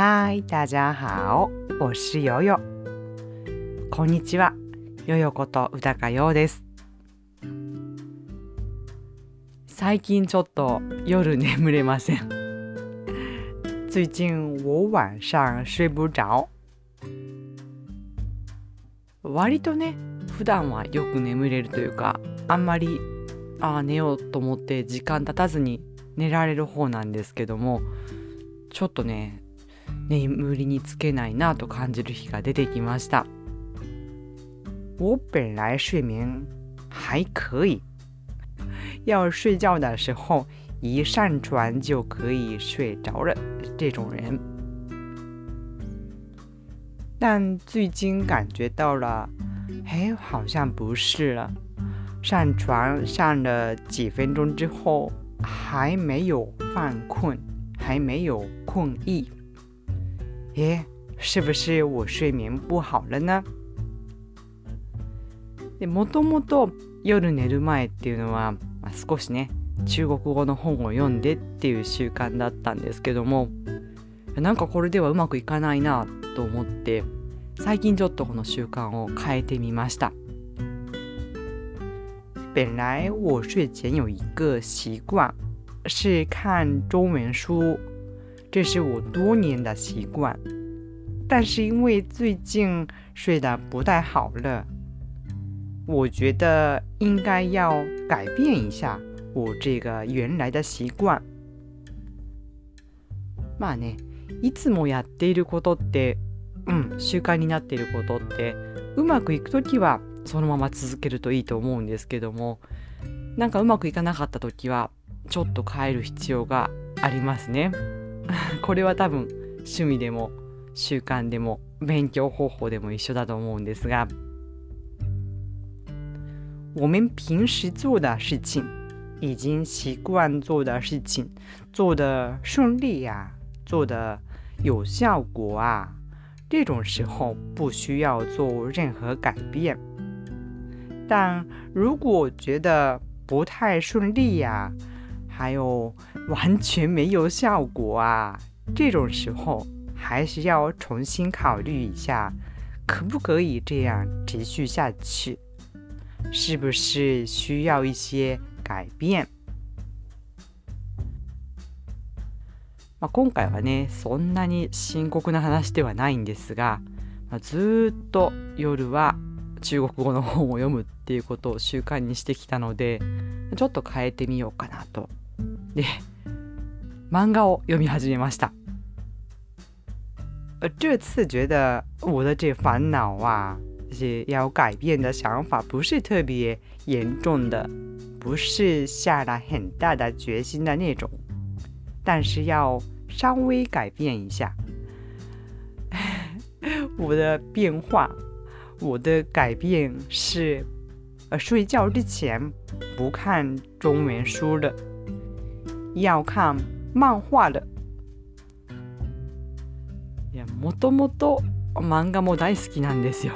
嗨，大家好，我是ヨヨ。こんにちは、ヨヨこと宇高陽です。最近ちょっと夜眠れません。最近我晚上睡不着。割とね、普段はよく眠れるというか、あんまりああ寝ようと思って時間経たずに寝られる方なんですけども、ちょっとね、眠りにつけないなと感じる日が出てきました。我本来睡眠还可以，要睡觉的时候一上床就可以睡着了这种人。但最近感觉到了，哎，好像不是了。上床上了几分钟之后，还没有犯困，还没有困意。 诶，是不是我睡眠不好了呢？でもともと夜寝る前っていうのは、まあ、少しね中国語の本を読んでっていう習慣だったんですけどもなんかこれではうまくいかないなと思って最近ちょっとこの習慣を変えてみました。本来我睡前有一个习惯是看中文书，这是我多年的习惯。但是因为最近睡得不太好了，我觉得应该要改变一下我这个原来的习惯。まあね、いつもやっていることって、うん、習慣になっていることって、うまくいくときはそのまま続けるといいと思うんですけども、なんかうまくいかなかったときは、ちょっと変える必要がありますね。これは多分趣味でも習慣でも勉強方法でも一緒だと思うんですが我们平时做的事情已经习惯做的事情做的顺利呀、做的有效果啊这种时候不需要做任何改变。但如果觉得不太顺利呀、还有完全没有效果啊这种时候还是要重新考虑一下，可不可以这样持续下去？是不是需要一些改变？まあ、今回はねそんなに深刻な話ではないんですが、まあ、ずっと夜は中国語の本を読むっていうことを習慣にしてきたのでちょっと変えてみようかなと。で漫画を読み始めました。呃，这次觉得我的这烦恼啊，这些要改变的想法不是特别严重的，不是下了很大的决心的那种，但是要稍微改变一下我的变化。我的改变是，呃，睡觉之前不看中文书了， 要看漫画了。いやもともと漫画も大好きなんですよ。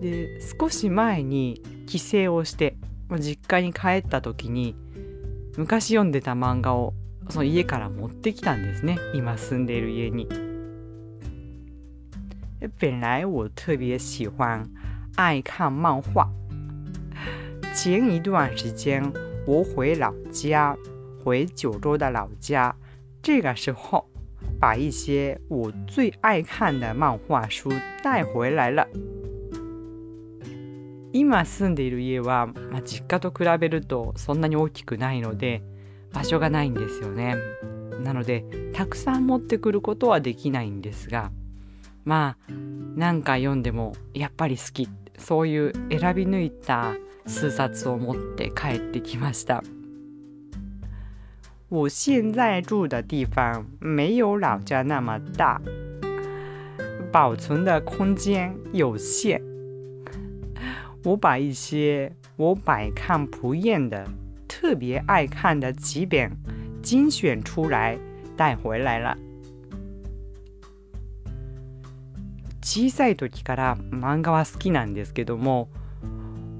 で少し前に帰省をして実家に帰った時に昔読んでた漫画をその家から持ってきたんですね今住んでいる家に。本来我特别喜欢爱看漫画。前一段时间我回老家，回九州的老家，这个时候把一些我最爱看的漫画書帶回来了。今住んでいる家は、まあ、実家と比べるとそんなに大きくないので場所がないんですよね。なのでたくさん持ってくることはできないんですがまあ何回読んでもやっぱり好きそういう選び抜いた数冊を持って帰ってきました。我现在住的地方没有老家那么大，保存的空间有限。我把一些我百看不厌的、特别爱看的几本精选出来带回来了。小さい時から漫画は好きなんですけども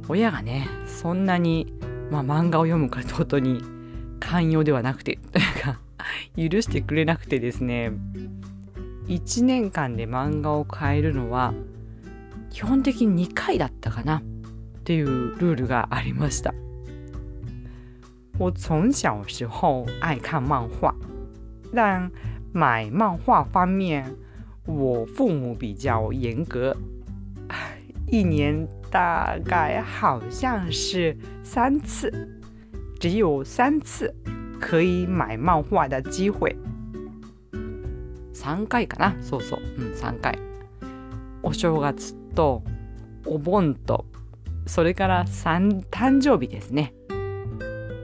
親がねそんなに、まあ、漫画を読むことに 寛容ではなくてというか許してくれなくてですね1年間で漫画を変えるのは基本的に2回だったかなっていうルールがありました。我从小时候爱看漫画。但买漫画方面我父母比较严格。一年大概好像是三次。只有三次可以买漫画的机会。3回かな？そうそう、うん、3回。お正月とお盆とそれから誕生日ですね。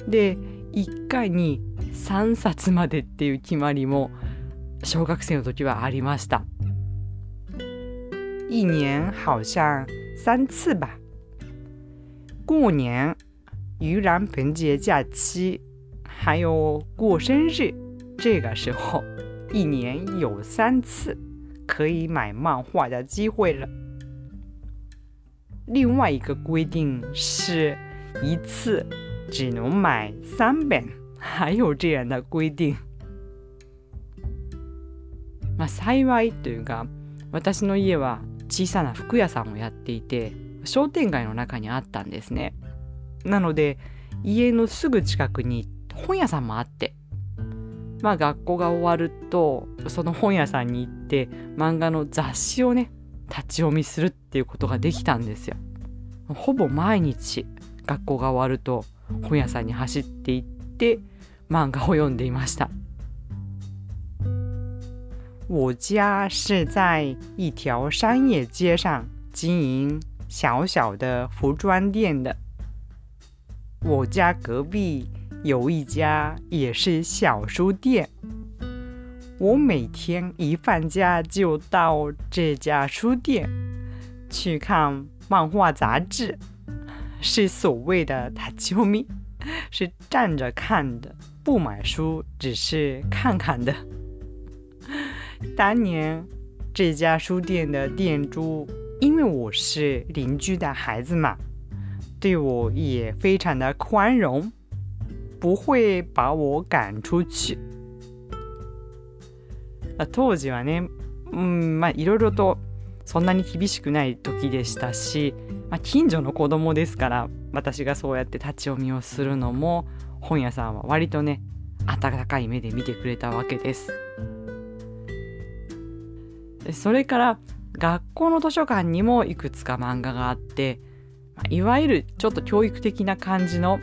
で1回に3冊までっていう決まりも小学生の時はありました。一年好像三次吧。过年盂兰盆节假期还有过生日这个时候一年有三次可以买漫画的机会了。另外一个规定是一次只能买三本，还有这样的规定。まあ幸いというか私の家は小さな服屋さんをやっていて商店街の中にあったんですね。なので家のすぐ近くに本屋さんもあってまあ学校が終わるとその本屋さんに行って漫画の雑誌をね立ち読みするっていうことができたんですよ。ほぼ毎日学校が終わると本屋さんに走って行って漫画を読んでいました。我家是在一条商业街上经营小小的服装店的。我家隔壁有一家也是小书店，我每天一放假就到这家书店去看漫画杂志，是所谓的“塔丘咪”，是站着看的，不买书，只是看看的。当年这家书店的店主，因为我是邻居的孩子嘛，对我也非常的宽容。不会把我赶出去。当時はね、うんまあいろいろとそんなに厳しくない時でしたし、まあ、近所の子供ですから私がそうやって立ち読みをするのも本屋さんは割とね温かい目で見てくれたわけです。それから学校の図書館にもいくつか漫画があって、いわゆるちょっと教育的な感じの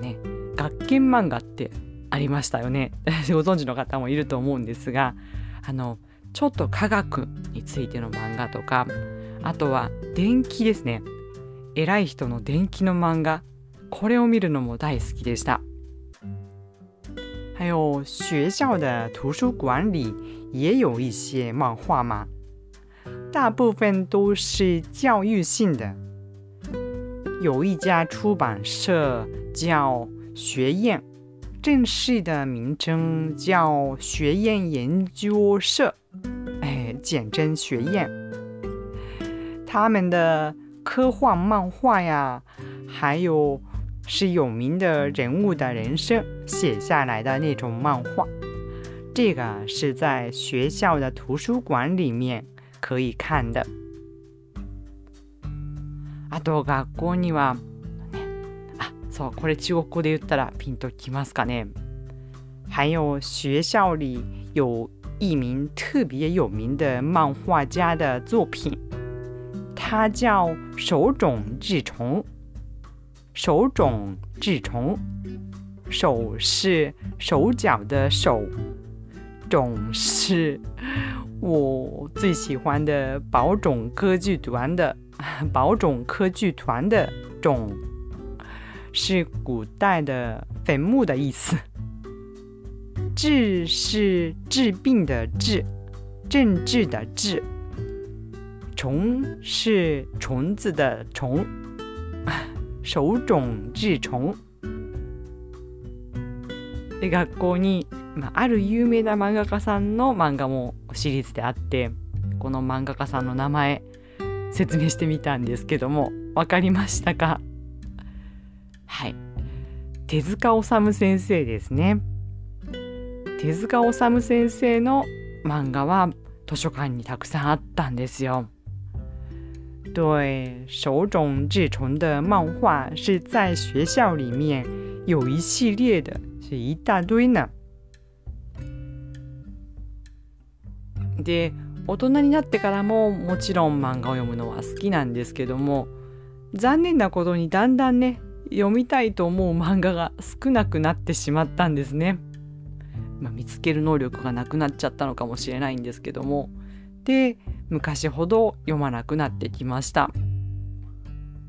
ね学研漫画ってありましたよね。ご存知の方もいると思うんですがあのちょっと科学についての漫画とかあとは電気ですね。偉い人の電気の漫画。これを見るのも大好きでした。还有学校的图书馆里也有一些漫画嘛，大部分都是教育性的。有一家出版社叫学院正式的名称叫学院研究社，哎，简称学院。他们的科幻漫画呀，还有是有名的人物的人生写下来的那种漫画，这个是在学校的图书馆里面可以看的。あと学校には。ね、あそうこれ中国語で言ったらピンときますかね还有学校里有一名特别有名的漫画家的作品，他叫手冢治虫。手冢治虫，手是手脚的手，冢是我最喜欢的宝冢歌剧团的宝冢歌剧团的冢。是古代的坟墓的意思。治是治病的治，政治的治。虫是虫子的虫，手冢治虫。で学校に、まあ、ある有名な漫画家さんの漫画もシリーズであってこの漫画家さんの名前説明してみたんですけども分かりましたか？はい。手塚治虫先生ですね。手塚治虫先生の漫画は図書館にたくさんあったんですよ。对，手冢治虫的漫画是在学校里面有一系列的，是一大堆呢。で、大人になってからももちろん漫画を読むのは好きなんですけども、残念なことにだんだんね、読みたいと思う漫画が少なくなってしまったんですね。まあ、見つける能力がなくなっちゃったのかもしれないんですけども。で、昔ほど読まなくなってきました。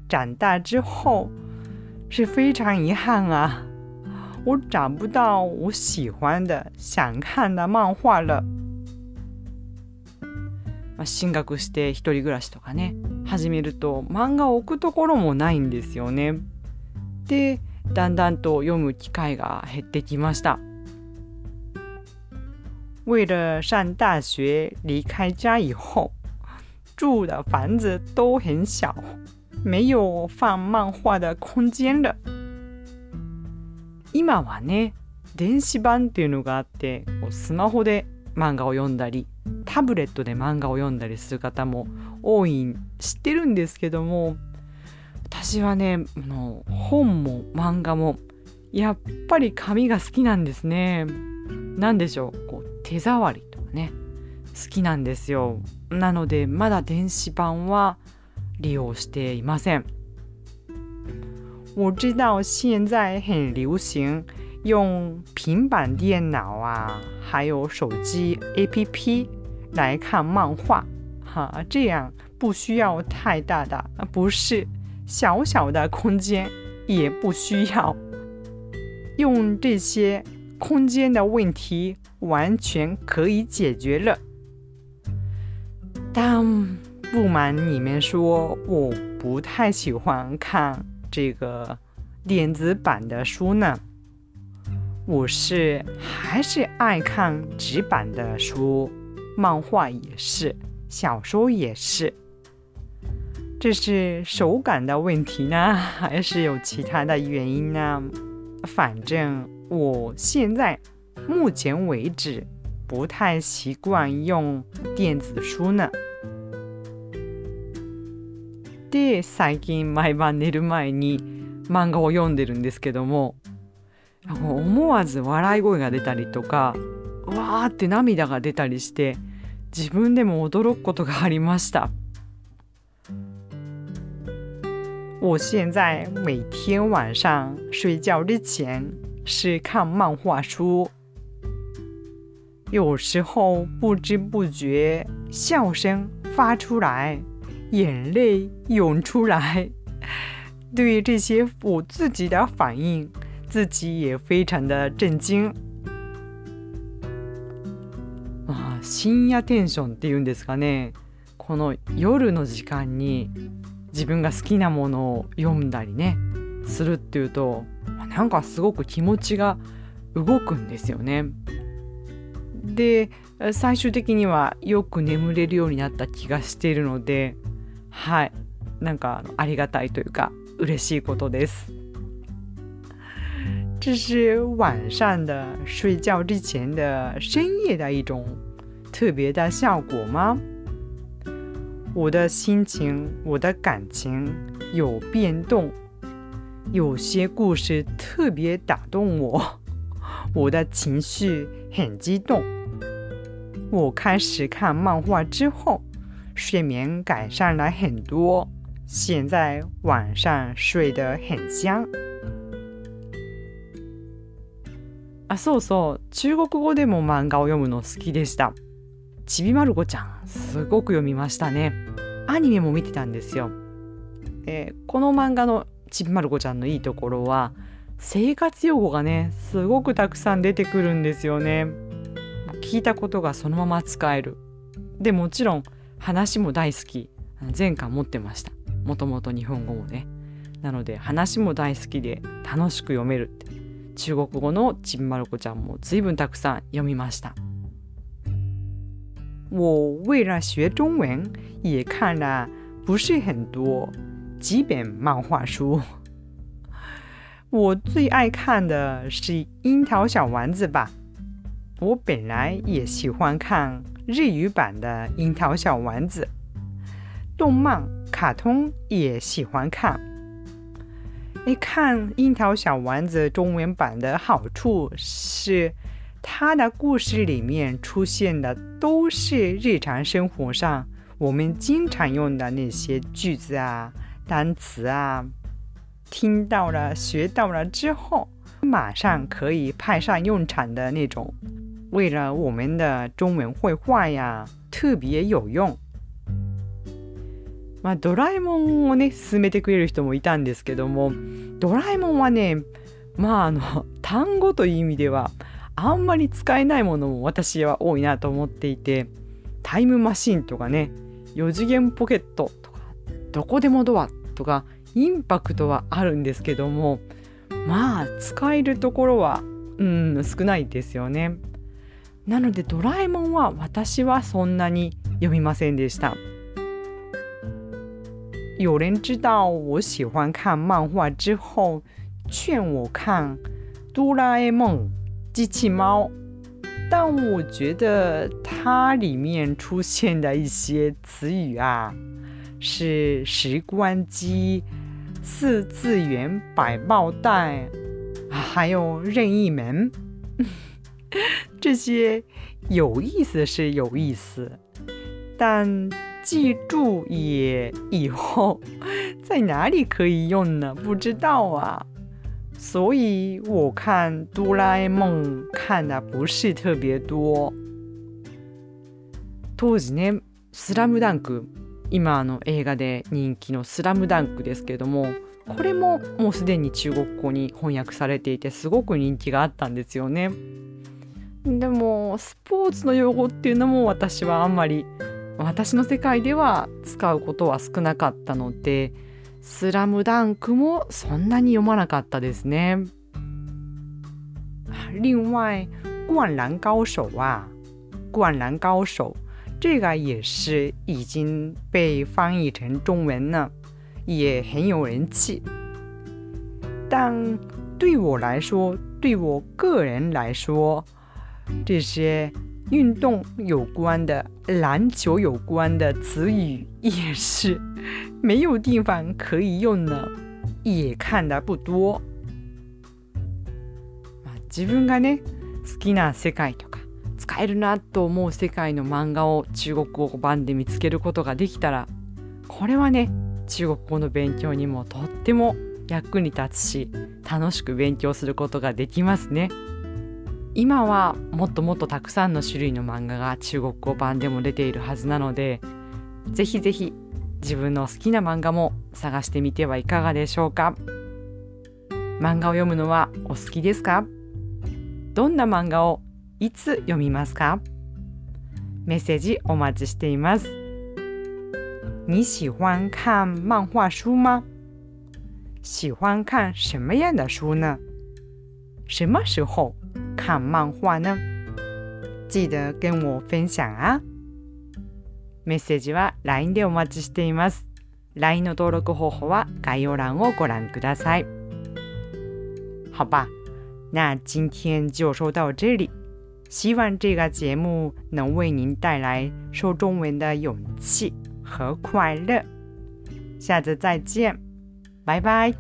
長大之后是非常遗憾啊，我找不到我喜欢的、想看的漫画了。まあ、進学して一人暮らしとかね始めると漫画を置くところもないんですよね。でだんだんと読む機会が減ってきました。为了上大学，离开家以后，住的房子都很小，没有放漫画的空間了。今はね、電子版っていうのがあって、スマホで漫画を読んだり、タブレットで漫画を読んだりする方も多い知ってるんですけども、私はね、の本も漫画もやっぱり紙が好きなんですね。何でしょうこう手触りとかね好きなんですよなのでまだ電子版は利用していません我知道现在很流行用平板电脑啊，还有手机 APP 来看漫画，哈，这样不需要太大的，不是小小的空间，也不需要用这些空间的问题完全可以解决了。但不瞒你们说，我不太喜欢看这个电子版的书呢。我是还是爱看纸版的书，漫画也是，小说也是。这是手感的问题呢，还是有其他的原因呢？反正。我现在目前为止不太习惯用電子書呢。で最近毎晩寝る前に漫画を読んでるんですけども 思わず笑い声が出たりとかわーって涙が出たりして自分でも驚くことがありました。我现在每天晚上睡觉之前是看漫画书，有时候不知不觉笑声发出来，眼泪涌出来。对于这些我自己的反应，自己也非常的震惊。まあ、深夜テンションっていうんですかね。この夜の時間に自分が好きなものを読んだりねするっていうとなんかすごく気持ちが動くんですよね。で最終的にはよく眠れるようになった気がしているのではいなんかありがたいというか嬉しいことです。这是晚上的睡觉之前的深夜的一种特别的效果吗？我的心情，我的感情有变动。有些故事特别打动我，我的情绪很激动。我开始看漫画之后，睡眠改善了很多，现在晚上睡得很香。あ、そうそう、中国語でも漫画を読むの好きでした。ちびまる子ちゃん、すごく読みましたね。アニメも見てたんですよ。えー、この漫画のちびまる子ちゃんのいいところは生活用語がねすごくたくさん出てくるんですよね。聞いたことがそのまま使える。でもちろん話も大好き。前巻持ってました。もともと日本語もね。なので話も大好きで楽しく読めるって。中国語のちびまる子ちゃんも随分たくさん読みました。我为了学中文也看了不是很多几本漫画书，我最爱看的是《樱桃小丸子》吧。我本来也喜欢看 日语版的《樱桃小丸子》，动漫、卡通也喜欢看。 你，看《樱桃小丸子》中文版的好处是，它的故事里面出现的都是日常生活上我们经常用的那些句子啊、单词啊，听到了、学到了之后，马上可以派上用场的那种。为了我们的中文绘画呀，特别有用。まあ、ドラえもんをね、勧めてくれる人もいたんですけども、ドラえもんはね、まあ、あの、単語という意味では、あんまり使えないものも私は多いなと思っていて、タイムマシンとかね、4次元ポケットとか、どこでもドアとか、インパクトはあるんですけども、まあ、使えるところは、うん、少ないですよね。なのでドラえもんは私はそんなに読みませんでした。有人知道我喜欢看漫画之后，劝我看《哆啦 A 梦》机器猫，但我觉得它里面出现的一些词语啊，是时光机、四次元百宝袋，还有任意门。这些有意思是有意思，但记住也以后在哪里可以用呢？不知道啊。所以我看哆啦 A 梦看的不是特别多。当時ね、スラムダンク、今の映画で人気のスラムダンクですけども、これももうすでに中国語に翻訳されていてすごく人気があったんですよね。でもスポーツの用語っていうのも私はあんまり私の世界では使うことは少なかったので「スラムダンクもそんなに読まなかったですね。另外，《灌篮高手》啊，《灌篮高手》这个也是已经被翻译成中文了，也很有人气。但对我来说，对我个人来说，这些运动有关的、篮球有关的词语也是没有地方可以用呢，也看的不多。自分がね好きな世界とか使えるなと思う世界の漫画を中国語版で見つけることができたらこれはね中国語の勉強にもとっても役に立つし楽しく勉強することができますね。今はもっともっとたくさんの種類の漫画が中国語版でも出ているはずなのでぜひぜひ自分の好きな漫画も探してみてはいかがでしょうか？漫画を読むのはお好きですか？どんな漫画をいつ読みますか？メッセージお待ちしています。你喜欢看漫画書吗？喜欢看什么样的书呢？什么时候看漫画呢記得跟我分享啊メッセージは LINE でお待ちしています LINE の登録方法は概要欄をご覧ください好吧那今天就说到这里希望这个节目能为您带来说中文的勇气和快乐下次再见拜拜